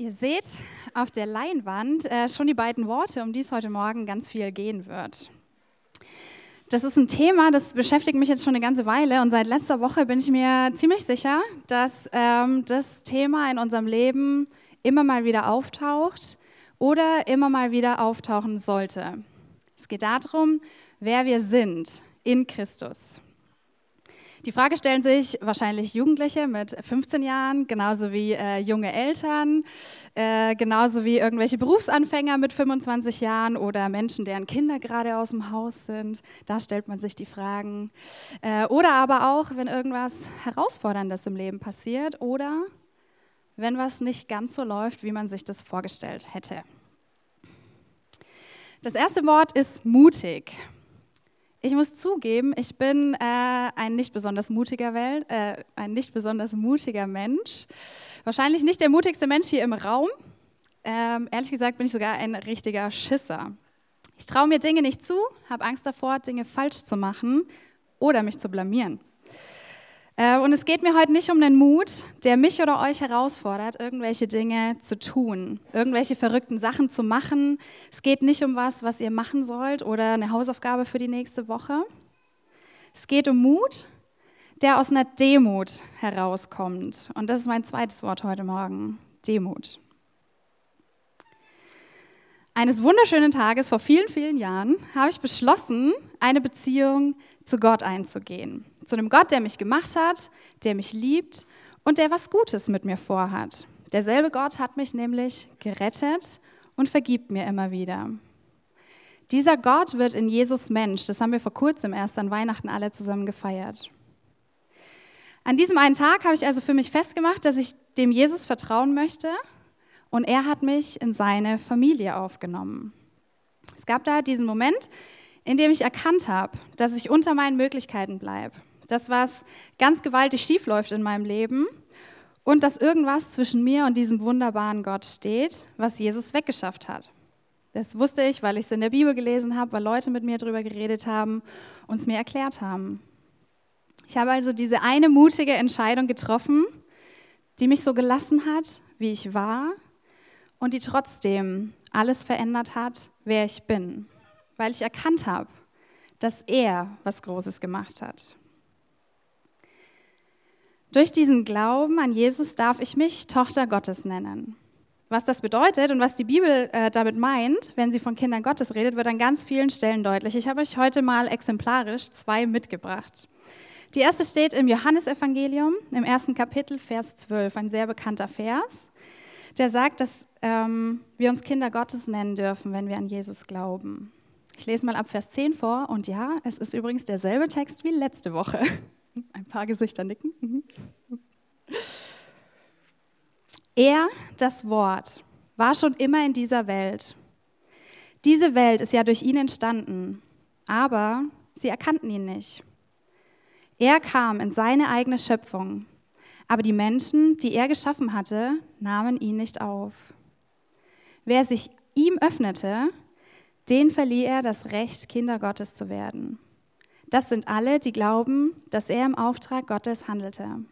Ihr seht auf der Leinwand äh, schon die beiden Worte, um die es heute Morgen ganz viel gehen wird. Das ist ein Thema, das beschäftigt mich jetzt schon eine ganze Weile und seit letzter Woche bin ich mir ziemlich sicher, dass ähm, das Thema in unserem Leben immer mal wieder auftaucht oder immer mal wieder auftauchen sollte. Es geht darum, wer wir sind in Christus. Die Frage stellen sich wahrscheinlich Jugendliche mit 15 Jahren, genauso wie äh, junge Eltern, äh, genauso wie irgendwelche Berufsanfänger mit 25 Jahren oder Menschen, deren Kinder gerade aus dem Haus sind. Da stellt man sich die Fragen. Äh, oder aber auch, wenn irgendwas Herausforderndes im Leben passiert oder wenn was nicht ganz so läuft, wie man sich das vorgestellt hätte. Das erste Wort ist mutig. Ich muss zugeben, ich bin äh, ein nicht besonders mutiger Welt, äh, ein nicht besonders mutiger Mensch. Wahrscheinlich nicht der mutigste Mensch hier im Raum. Ähm, ehrlich gesagt bin ich sogar ein richtiger Schisser. Ich traue mir Dinge nicht zu, habe Angst davor, Dinge falsch zu machen oder mich zu blamieren. Äh, und es geht mir heute nicht um den Mut, der mich oder euch herausfordert, irgendwelche Dinge zu tun, irgendwelche verrückten Sachen zu machen. Es geht nicht um was, was ihr machen sollt oder eine Hausaufgabe für die nächste Woche. Es geht um Mut, der aus einer Demut herauskommt. Und das ist mein zweites Wort heute Morgen, Demut. Eines wunderschönen Tages vor vielen, vielen Jahren habe ich beschlossen, eine Beziehung zu Gott einzugehen. Zu einem Gott, der mich gemacht hat, der mich liebt und der was Gutes mit mir vorhat. Derselbe Gott hat mich nämlich gerettet und vergibt mir immer wieder. Dieser Gott wird in Jesus Mensch. Das haben wir vor kurzem erst an Weihnachten alle zusammen gefeiert. An diesem einen Tag habe ich also für mich festgemacht, dass ich dem Jesus vertrauen möchte und er hat mich in seine Familie aufgenommen. Es gab da diesen Moment, in dem ich erkannt habe, dass ich unter meinen Möglichkeiten bleibe, dass was ganz gewaltig schief läuft in meinem Leben und dass irgendwas zwischen mir und diesem wunderbaren Gott steht, was Jesus weggeschafft hat. Das wusste ich, weil ich es in der Bibel gelesen habe, weil Leute mit mir darüber geredet haben und es mir erklärt haben. Ich habe also diese eine mutige Entscheidung getroffen, die mich so gelassen hat, wie ich war und die trotzdem alles verändert hat, wer ich bin weil ich erkannt habe, dass er was Großes gemacht hat. Durch diesen Glauben an Jesus darf ich mich Tochter Gottes nennen. Was das bedeutet und was die Bibel äh, damit meint, wenn sie von Kindern Gottes redet, wird an ganz vielen Stellen deutlich. Ich habe euch heute mal exemplarisch zwei mitgebracht. Die erste steht im Johannesevangelium, im ersten Kapitel, Vers 12, ein sehr bekannter Vers, der sagt, dass ähm, wir uns Kinder Gottes nennen dürfen, wenn wir an Jesus glauben. Ich lese mal ab Vers 10 vor und ja, es ist übrigens derselbe Text wie letzte Woche. Ein paar Gesichter nicken. Mhm. Er, das Wort, war schon immer in dieser Welt. Diese Welt ist ja durch ihn entstanden, aber sie erkannten ihn nicht. Er kam in seine eigene Schöpfung, aber die Menschen, die er geschaffen hatte, nahmen ihn nicht auf. Wer sich ihm öffnete, den verlieh er das Recht, Kinder Gottes zu werden. Das sind alle, die glauben, dass er im Auftrag Gottes handelte.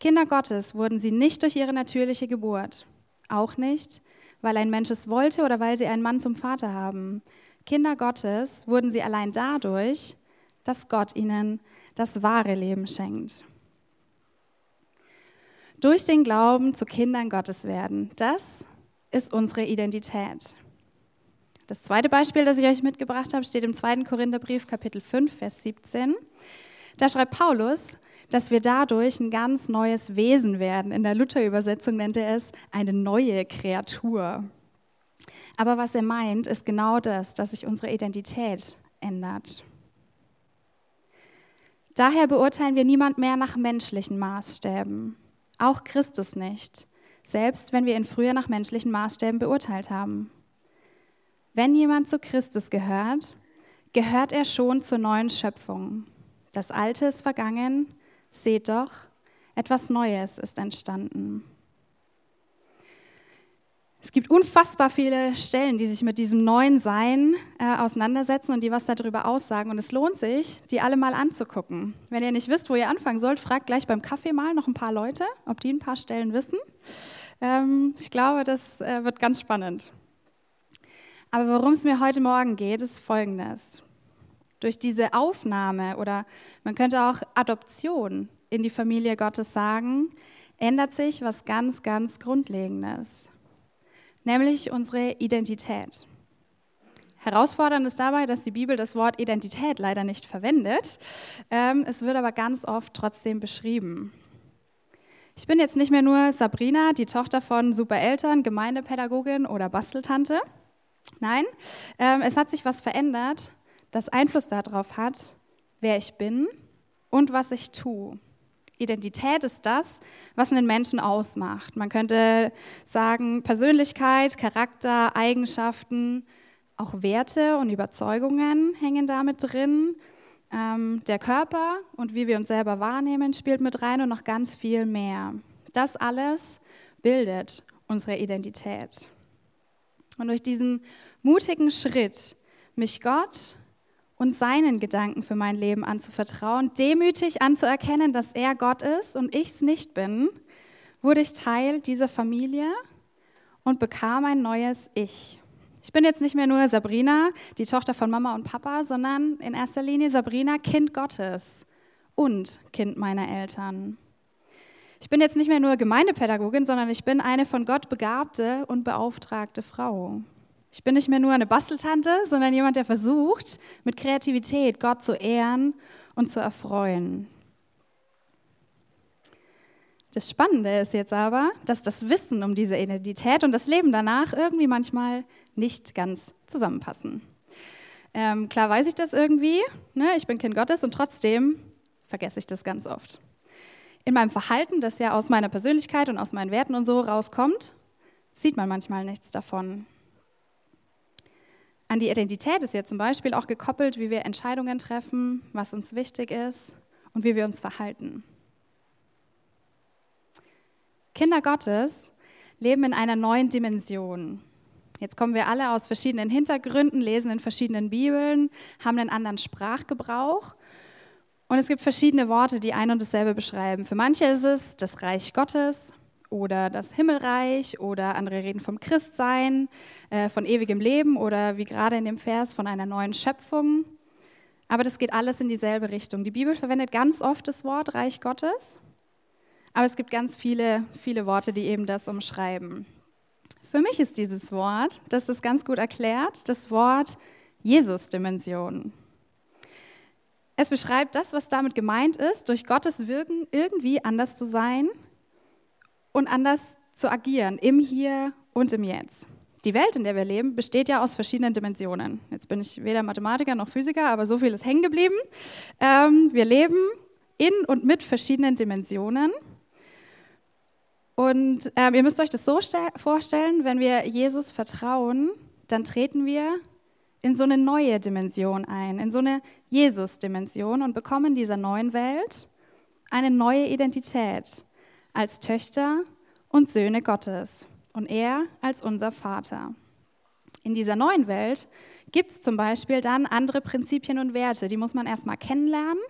Kinder Gottes wurden sie nicht durch ihre natürliche Geburt, auch nicht, weil ein Mensch es wollte oder weil sie einen Mann zum Vater haben. Kinder Gottes wurden sie allein dadurch, dass Gott ihnen das wahre Leben schenkt. Durch den Glauben zu Kindern Gottes werden, das ist unsere Identität. Das zweite Beispiel, das ich euch mitgebracht habe, steht im 2. Korintherbrief, Kapitel 5, Vers 17. Da schreibt Paulus, dass wir dadurch ein ganz neues Wesen werden. In der Luther-Übersetzung nennt er es eine neue Kreatur. Aber was er meint, ist genau das, dass sich unsere Identität ändert. Daher beurteilen wir niemand mehr nach menschlichen Maßstäben, auch Christus nicht, selbst wenn wir ihn früher nach menschlichen Maßstäben beurteilt haben. Wenn jemand zu Christus gehört, gehört er schon zur neuen Schöpfung. Das Alte ist vergangen, seht doch, etwas Neues ist entstanden. Es gibt unfassbar viele Stellen, die sich mit diesem neuen Sein äh, auseinandersetzen und die was darüber aussagen. Und es lohnt sich, die alle mal anzugucken. Wenn ihr nicht wisst, wo ihr anfangen sollt, fragt gleich beim Kaffee mal noch ein paar Leute, ob die ein paar Stellen wissen. Ähm, ich glaube, das äh, wird ganz spannend. Aber worum es mir heute Morgen geht, ist Folgendes. Durch diese Aufnahme oder man könnte auch Adoption in die Familie Gottes sagen, ändert sich was ganz, ganz Grundlegendes, nämlich unsere Identität. Herausfordernd ist dabei, dass die Bibel das Wort Identität leider nicht verwendet. Ähm, es wird aber ganz oft trotzdem beschrieben. Ich bin jetzt nicht mehr nur Sabrina, die Tochter von Supereltern, Gemeindepädagogin oder Basteltante. Nein, ähm, es hat sich was verändert, das Einfluss darauf hat, wer ich bin und was ich tue. Identität ist das, was einen Menschen ausmacht. Man könnte sagen Persönlichkeit, Charakter, Eigenschaften, auch Werte und Überzeugungen hängen damit drin. Ähm, der Körper und wie wir uns selber wahrnehmen spielt mit rein und noch ganz viel mehr. Das alles bildet unsere Identität. Und durch diesen mutigen Schritt, mich Gott und seinen Gedanken für mein Leben anzuvertrauen, demütig anzuerkennen, dass er Gott ist und ich es nicht bin, wurde ich Teil dieser Familie und bekam ein neues Ich. Ich bin jetzt nicht mehr nur Sabrina, die Tochter von Mama und Papa, sondern in erster Linie Sabrina, Kind Gottes und Kind meiner Eltern. Ich bin jetzt nicht mehr nur Gemeindepädagogin, sondern ich bin eine von Gott begabte und beauftragte Frau. Ich bin nicht mehr nur eine Basteltante, sondern jemand, der versucht, mit Kreativität Gott zu ehren und zu erfreuen. Das Spannende ist jetzt aber, dass das Wissen um diese Identität und das Leben danach irgendwie manchmal nicht ganz zusammenpassen. Ähm, klar weiß ich das irgendwie, ne? ich bin Kind Gottes und trotzdem vergesse ich das ganz oft. In meinem Verhalten, das ja aus meiner Persönlichkeit und aus meinen Werten und so rauskommt, sieht man manchmal nichts davon. An die Identität ist ja zum Beispiel auch gekoppelt, wie wir Entscheidungen treffen, was uns wichtig ist und wie wir uns verhalten. Kinder Gottes leben in einer neuen Dimension. Jetzt kommen wir alle aus verschiedenen Hintergründen, lesen in verschiedenen Bibeln, haben einen anderen Sprachgebrauch. Und es gibt verschiedene Worte, die ein und dasselbe beschreiben. Für manche ist es das Reich Gottes oder das Himmelreich oder andere reden vom Christsein, äh, von ewigem Leben oder wie gerade in dem Vers von einer neuen Schöpfung. Aber das geht alles in dieselbe Richtung. Die Bibel verwendet ganz oft das Wort Reich Gottes, aber es gibt ganz viele, viele Worte, die eben das umschreiben. Für mich ist dieses Wort, das das ganz gut erklärt, das Wort Jesus-Dimension. Es beschreibt das, was damit gemeint ist, durch Gottes Wirken irgendwie anders zu sein und anders zu agieren, im Hier und im Jetzt. Die Welt, in der wir leben, besteht ja aus verschiedenen Dimensionen. Jetzt bin ich weder Mathematiker noch Physiker, aber so viel ist hängen geblieben. Ähm, wir leben in und mit verschiedenen Dimensionen. Und ähm, ihr müsst euch das so vorstellen, wenn wir Jesus vertrauen, dann treten wir in so eine neue Dimension ein, in so eine Jesus-Dimension und bekommen in dieser neuen Welt eine neue Identität als Töchter und Söhne Gottes und er als unser Vater. In dieser neuen Welt gibt es zum Beispiel dann andere Prinzipien und Werte, die muss man erstmal kennenlernen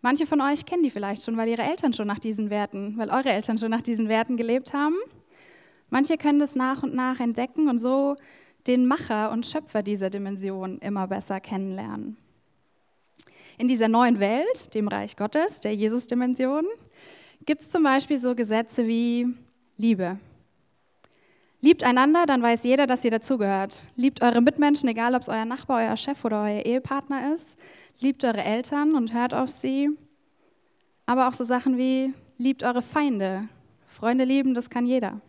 Manche von euch kennen die vielleicht schon, weil ihre Eltern schon nach diesen Werten, weil eure Eltern schon nach diesen Werten gelebt haben. Manche können das nach und nach entdecken und so den Macher und Schöpfer dieser Dimension immer besser kennenlernen. In dieser neuen Welt, dem Reich Gottes, der Jesus-Dimension, gibt es zum Beispiel so Gesetze wie Liebe. Liebt einander, dann weiß jeder, dass ihr dazugehört. Liebt eure Mitmenschen, egal ob es euer Nachbar, euer Chef oder euer Ehepartner ist. Liebt eure Eltern und hört auf sie. Aber auch so Sachen wie, liebt eure Feinde. Freunde lieben, das kann jeder.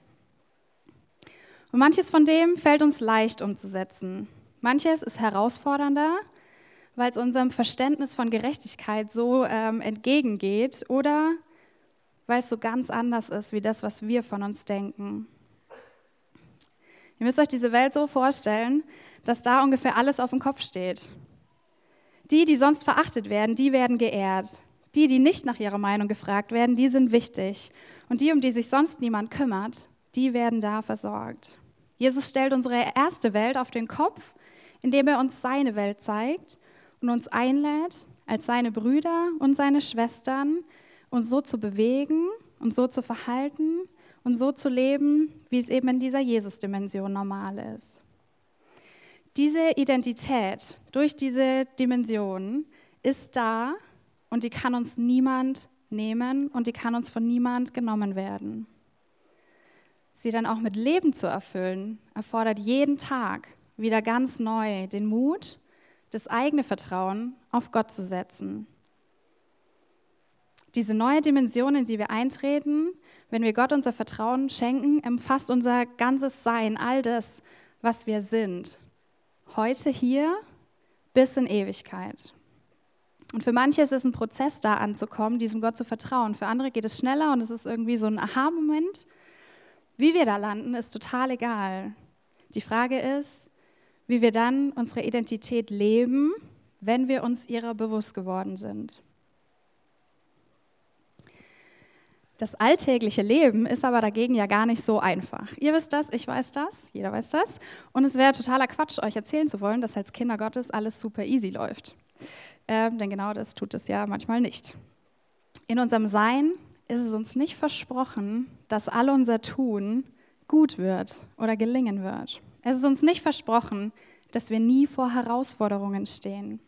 Und manches von dem fällt uns leicht umzusetzen. Manches ist herausfordernder, weil es unserem Verständnis von Gerechtigkeit so ähm, entgegengeht oder weil es so ganz anders ist wie das, was wir von uns denken. Ihr müsst euch diese Welt so vorstellen, dass da ungefähr alles auf dem Kopf steht. Die, die sonst verachtet werden, die werden geehrt. Die, die nicht nach ihrer Meinung gefragt werden, die sind wichtig. Und die, um die sich sonst niemand kümmert, die werden da versorgt. Jesus stellt unsere erste Welt auf den Kopf, indem er uns seine Welt zeigt und uns einlädt, als seine Brüder und seine Schwestern uns so zu bewegen und so zu verhalten und so zu leben, wie es eben in dieser Jesus-Dimension normal ist. Diese Identität durch diese Dimension ist da und die kann uns niemand nehmen und die kann uns von niemand genommen werden. Sie dann auch mit Leben zu erfüllen, erfordert jeden Tag wieder ganz neu den Mut, das eigene Vertrauen auf Gott zu setzen. Diese neue Dimension, in die wir eintreten, wenn wir Gott unser Vertrauen schenken, umfasst unser ganzes Sein, all das, was wir sind. Heute hier bis in Ewigkeit. Und für manche ist es ein Prozess, da anzukommen, diesem Gott zu vertrauen. Für andere geht es schneller und es ist irgendwie so ein Aha-Moment. Wie wir da landen, ist total egal. Die Frage ist, wie wir dann unsere Identität leben, wenn wir uns ihrer bewusst geworden sind. Das alltägliche Leben ist aber dagegen ja gar nicht so einfach. Ihr wisst das, ich weiß das, jeder weiß das. Und es wäre totaler Quatsch, euch erzählen zu wollen, dass als Kinder Gottes alles super easy läuft. Ähm, denn genau das tut es ja manchmal nicht. In unserem Sein ist es uns nicht versprochen, dass all unser Tun gut wird oder gelingen wird. Es ist uns nicht versprochen, dass wir nie vor Herausforderungen stehen.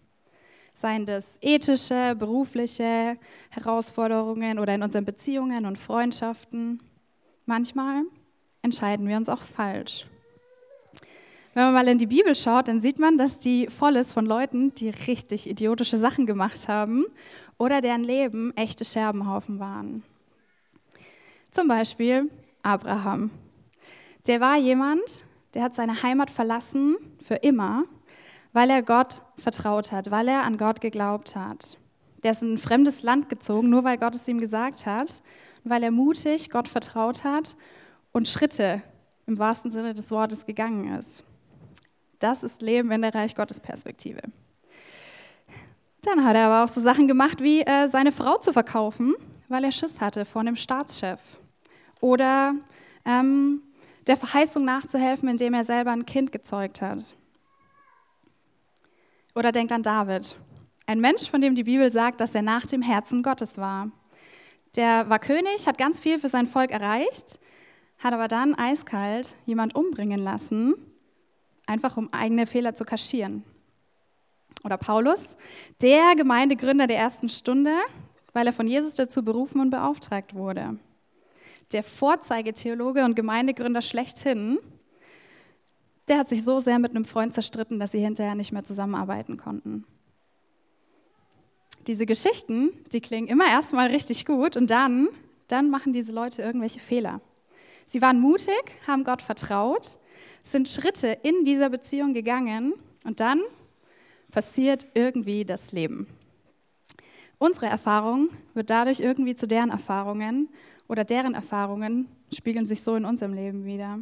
Seien das ethische, berufliche Herausforderungen oder in unseren Beziehungen und Freundschaften. Manchmal entscheiden wir uns auch falsch. Wenn man mal in die Bibel schaut, dann sieht man, dass die voll ist von Leuten, die richtig idiotische Sachen gemacht haben oder deren Leben echte Scherbenhaufen waren. Zum Beispiel Abraham. Der war jemand, der hat seine Heimat verlassen für immer, weil er Gott vertraut hat, weil er an Gott geglaubt hat. Der ist in ein fremdes Land gezogen, nur weil Gott es ihm gesagt hat, weil er mutig Gott vertraut hat und Schritte im wahrsten Sinne des Wortes gegangen ist. Das ist Leben in der Reich Gottes Perspektive. Dann hat er aber auch so Sachen gemacht, wie äh, seine Frau zu verkaufen, weil er Schiss hatte vor einem Staatschef. Oder ähm, der Verheißung nachzuhelfen, indem er selber ein Kind gezeugt hat. Oder denkt an David, ein Mensch, von dem die Bibel sagt, dass er nach dem Herzen Gottes war. Der war König, hat ganz viel für sein Volk erreicht, hat aber dann eiskalt jemand umbringen lassen, einfach um eigene Fehler zu kaschieren. Oder Paulus, der Gemeindegründer der ersten Stunde, weil er von Jesus dazu berufen und beauftragt wurde der Vorzeigetheologe und Gemeindegründer schlechthin, der hat sich so sehr mit einem Freund zerstritten, dass sie hinterher nicht mehr zusammenarbeiten konnten. Diese Geschichten, die klingen immer erstmal richtig gut und dann, dann machen diese Leute irgendwelche Fehler. Sie waren mutig, haben Gott vertraut, sind Schritte in dieser Beziehung gegangen und dann passiert irgendwie das Leben. Unsere Erfahrung wird dadurch irgendwie zu deren Erfahrungen oder deren Erfahrungen spiegeln sich so in unserem Leben wieder.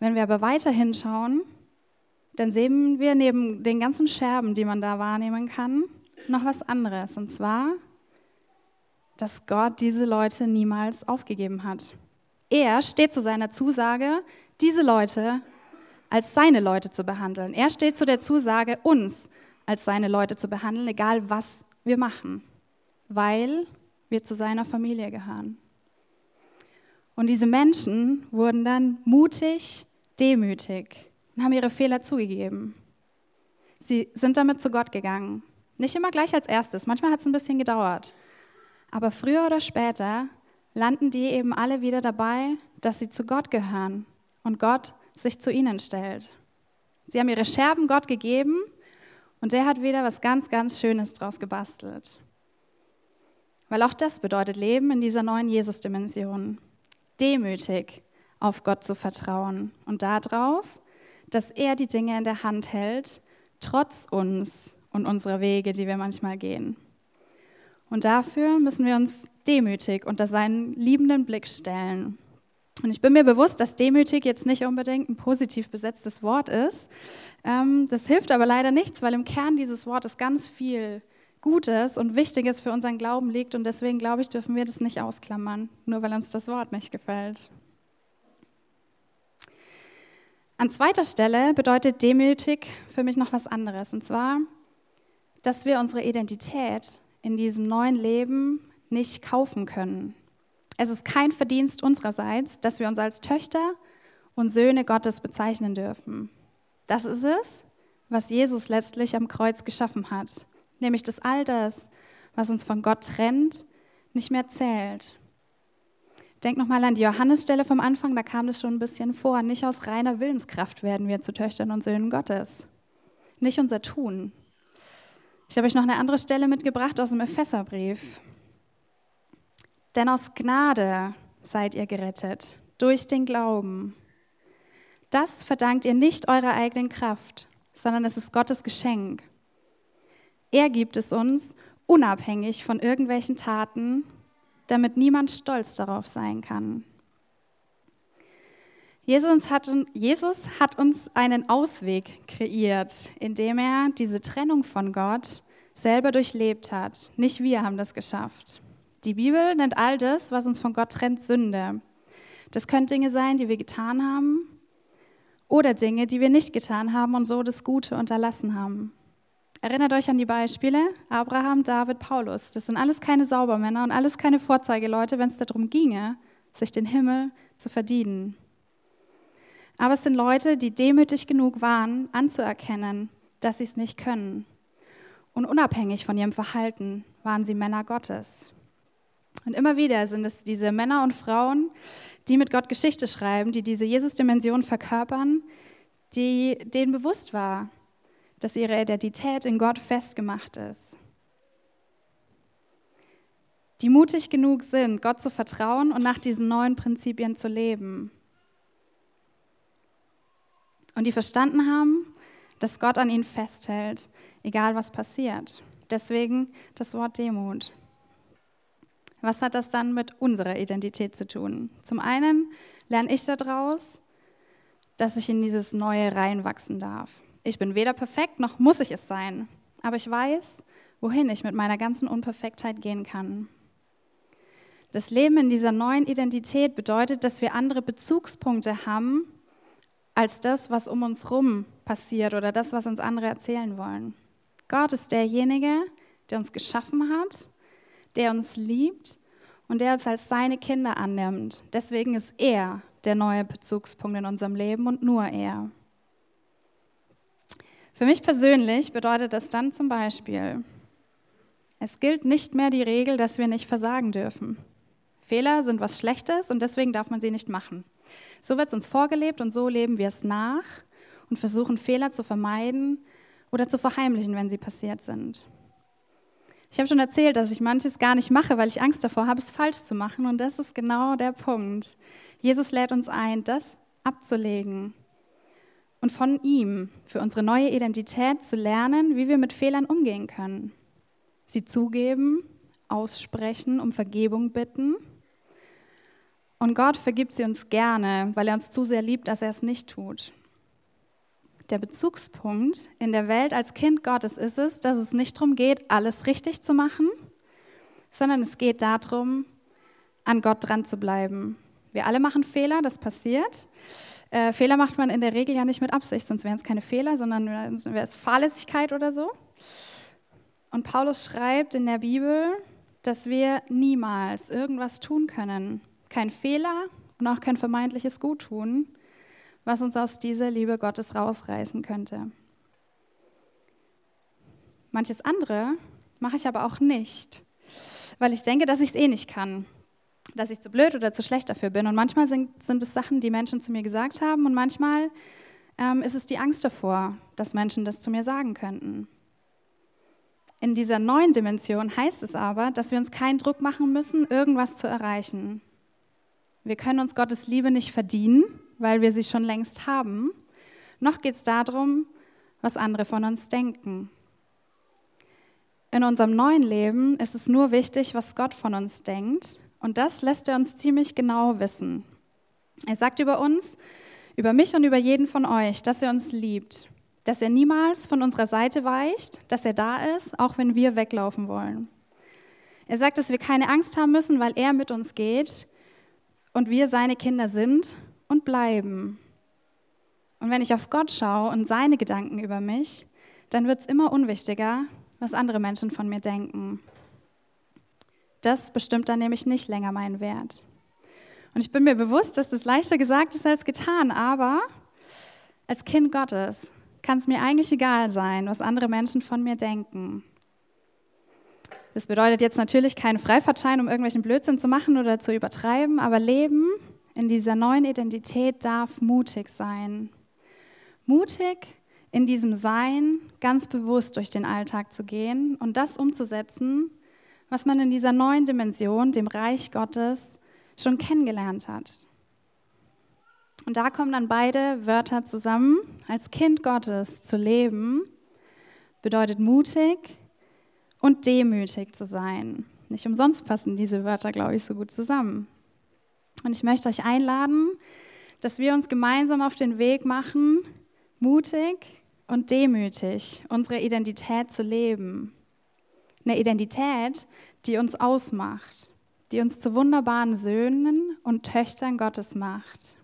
Wenn wir aber weiter hinschauen, dann sehen wir neben den ganzen Scherben, die man da wahrnehmen kann, noch was anderes. Und zwar, dass Gott diese Leute niemals aufgegeben hat. Er steht zu seiner Zusage, diese Leute als seine Leute zu behandeln. Er steht zu der Zusage, uns als seine Leute zu behandeln, egal was wir machen, weil wir zu seiner Familie gehören. Und diese Menschen wurden dann mutig, demütig und haben ihre Fehler zugegeben. Sie sind damit zu Gott gegangen. Nicht immer gleich als erstes, manchmal hat es ein bisschen gedauert. Aber früher oder später landen die eben alle wieder dabei, dass sie zu Gott gehören und Gott sich zu ihnen stellt. Sie haben ihre Scherben Gott gegeben und der hat wieder was ganz, ganz Schönes draus gebastelt. Weil auch das bedeutet Leben in dieser neuen Jesus-Dimension. Demütig auf Gott zu vertrauen und darauf, dass er die Dinge in der Hand hält, trotz uns und unserer Wege, die wir manchmal gehen. Und dafür müssen wir uns demütig unter seinen liebenden Blick stellen. Und ich bin mir bewusst, dass demütig jetzt nicht unbedingt ein positiv besetztes Wort ist. Ähm, das hilft aber leider nichts, weil im Kern dieses Wortes ganz viel Gutes und Wichtiges für unseren Glauben liegt. Und deswegen glaube ich, dürfen wir das nicht ausklammern, nur weil uns das Wort nicht gefällt. An zweiter Stelle bedeutet demütig für mich noch was anderes. Und zwar, dass wir unsere Identität in diesem neuen Leben nicht kaufen können. Es ist kein Verdienst unsererseits, dass wir uns als Töchter und Söhne Gottes bezeichnen dürfen. Das ist es, was Jesus letztlich am Kreuz geschaffen hat, nämlich dass all das, was uns von Gott trennt, nicht mehr zählt. Denk nochmal an die Johannesstelle vom Anfang, da kam das schon ein bisschen vor. Nicht aus reiner Willenskraft werden wir zu Töchtern und Söhnen Gottes. Nicht unser Tun. Ich habe euch noch eine andere Stelle mitgebracht aus dem Epheserbrief. Denn aus Gnade seid ihr gerettet, durch den Glauben. Das verdankt ihr nicht eurer eigenen Kraft, sondern es ist Gottes Geschenk. Er gibt es uns unabhängig von irgendwelchen Taten, damit niemand stolz darauf sein kann. Jesus hat, Jesus hat, uns einen Ausweg kreiert, indem er diese Trennung von Gott selber durchlebt hat. Nicht wir haben das geschafft. Die Bibel nennt all das, was uns von Gott trennt, Sünde. Das können Dinge sein, die wir getan haben oder Dinge, die wir nicht getan haben und so das Gute unterlassen haben. Erinnert euch an die Beispiele Abraham, David, Paulus. Das sind alles keine Saubermänner und alles keine Vorzeigeleute, wenn es darum ginge, sich den Himmel zu verdienen. Aber es sind Leute, die demütig genug waren, anzuerkennen, dass sie es nicht können. Und unabhängig von ihrem Verhalten waren sie Männer Gottes. Und immer wieder sind es diese Männer und Frauen, die mit Gott Geschichte schreiben, die diese Jesus-Dimension verkörpern, die denen bewusst war, dass ihre Identität in Gott festgemacht ist. Die mutig genug sind, Gott zu vertrauen und nach diesen neuen Prinzipien zu leben. Und die verstanden haben, dass Gott an ihnen festhält, egal was passiert. Deswegen das Wort Demut. Was hat das dann mit unserer Identität zu tun? Zum einen lerne ich daraus, dass ich in dieses Neue reinwachsen darf. Ich bin weder perfekt noch muss ich es sein, aber ich weiß, wohin ich mit meiner ganzen Unperfektheit gehen kann. Das Leben in dieser neuen Identität bedeutet, dass wir andere Bezugspunkte haben als das, was um uns herum passiert oder das, was uns andere erzählen wollen. Gott ist derjenige, der uns geschaffen hat, der uns liebt und der uns als seine Kinder annimmt. Deswegen ist er der neue Bezugspunkt in unserem Leben und nur er. Für mich persönlich bedeutet das dann zum Beispiel, es gilt nicht mehr die Regel, dass wir nicht versagen dürfen. Fehler sind was Schlechtes und deswegen darf man sie nicht machen. So wird es uns vorgelebt und so leben wir es nach und versuchen Fehler zu vermeiden oder zu verheimlichen, wenn sie passiert sind. Ich habe schon erzählt, dass ich manches gar nicht mache, weil ich Angst davor habe, es falsch zu machen. Und das ist genau der Punkt. Jesus lädt uns ein, das abzulegen und von ihm für unsere neue Identität zu lernen, wie wir mit Fehlern umgehen können. Sie zugeben, aussprechen, um Vergebung bitten. Und Gott vergibt sie uns gerne, weil er uns zu sehr liebt, dass er es nicht tut. Der Bezugspunkt in der Welt als Kind Gottes ist es, dass es nicht darum geht, alles richtig zu machen, sondern es geht darum, an Gott dran zu bleiben. Wir alle machen Fehler, das passiert. Äh, Fehler macht man in der Regel ja nicht mit Absicht, sonst wären es keine Fehler, sondern wäre es Fahrlässigkeit oder so. Und Paulus schreibt in der Bibel, dass wir niemals irgendwas tun können, kein Fehler und auch kein vermeintliches Guttun, was uns aus dieser Liebe Gottes rausreißen könnte. Manches andere mache ich aber auch nicht, weil ich denke, dass ich es eh nicht kann dass ich zu blöd oder zu schlecht dafür bin. Und manchmal sind, sind es Sachen, die Menschen zu mir gesagt haben und manchmal ähm, ist es die Angst davor, dass Menschen das zu mir sagen könnten. In dieser neuen Dimension heißt es aber, dass wir uns keinen Druck machen müssen, irgendwas zu erreichen. Wir können uns Gottes Liebe nicht verdienen, weil wir sie schon längst haben. Noch geht es darum, was andere von uns denken. In unserem neuen Leben ist es nur wichtig, was Gott von uns denkt und das lässt er uns ziemlich genau wissen. Er sagt über uns, über mich und über jeden von euch, dass er uns liebt, dass er niemals von unserer Seite weicht, dass er da ist, auch wenn wir weglaufen wollen. Er sagt, dass wir keine Angst haben müssen, weil er mit uns geht und wir seine Kinder sind und bleiben. Und wenn ich auf Gott schaue und seine Gedanken über mich, dann wird es immer unwichtiger, was andere Menschen von mir denken. Das bestimmt dann nämlich nicht länger meinen Wert. Und ich bin mir bewusst, dass das leichter gesagt ist als getan, aber als Kind Gottes kann es mir eigentlich egal sein, was andere Menschen von mir denken. Das bedeutet jetzt natürlich keinen Freifahrtschein, um irgendwelchen Blödsinn zu machen oder zu übertreiben, aber Leben in dieser neuen Identität darf mutig sein. Mutig in diesem Sein ganz bewusst durch den Alltag zu gehen und das umzusetzen, was man in dieser neuen Dimension, dem Reich Gottes, schon kennengelernt hat. Und da kommen dann beide Wörter zusammen. Als Kind Gottes zu leben bedeutet mutig und demütig zu sein. Nicht umsonst passen diese Wörter, glaube ich, so gut zusammen. Und ich möchte euch einladen, dass wir uns gemeinsam auf den Weg machen, mutig und demütig unsere Identität zu leben. Eine Identität, die uns ausmacht, die uns zu wunderbaren Söhnen und Töchtern Gottes macht,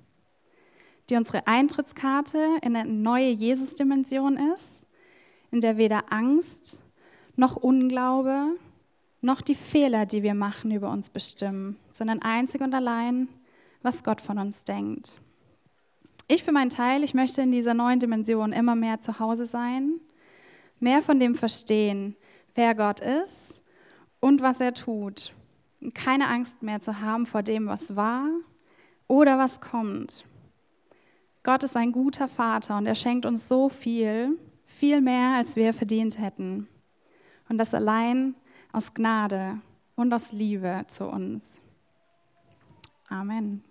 die unsere Eintrittskarte in eine neue Jesus-Dimension ist, in der weder Angst noch Unglaube noch die Fehler, die wir machen, über uns bestimmen, sondern einzig und allein, was Gott von uns denkt. Ich für meinen Teil, ich möchte in dieser neuen Dimension immer mehr zu Hause sein, mehr von dem verstehen, wer Gott ist und was er tut. Keine Angst mehr zu haben vor dem, was war oder was kommt. Gott ist ein guter Vater und er schenkt uns so viel, viel mehr, als wir verdient hätten. Und das allein aus Gnade und aus Liebe zu uns. Amen.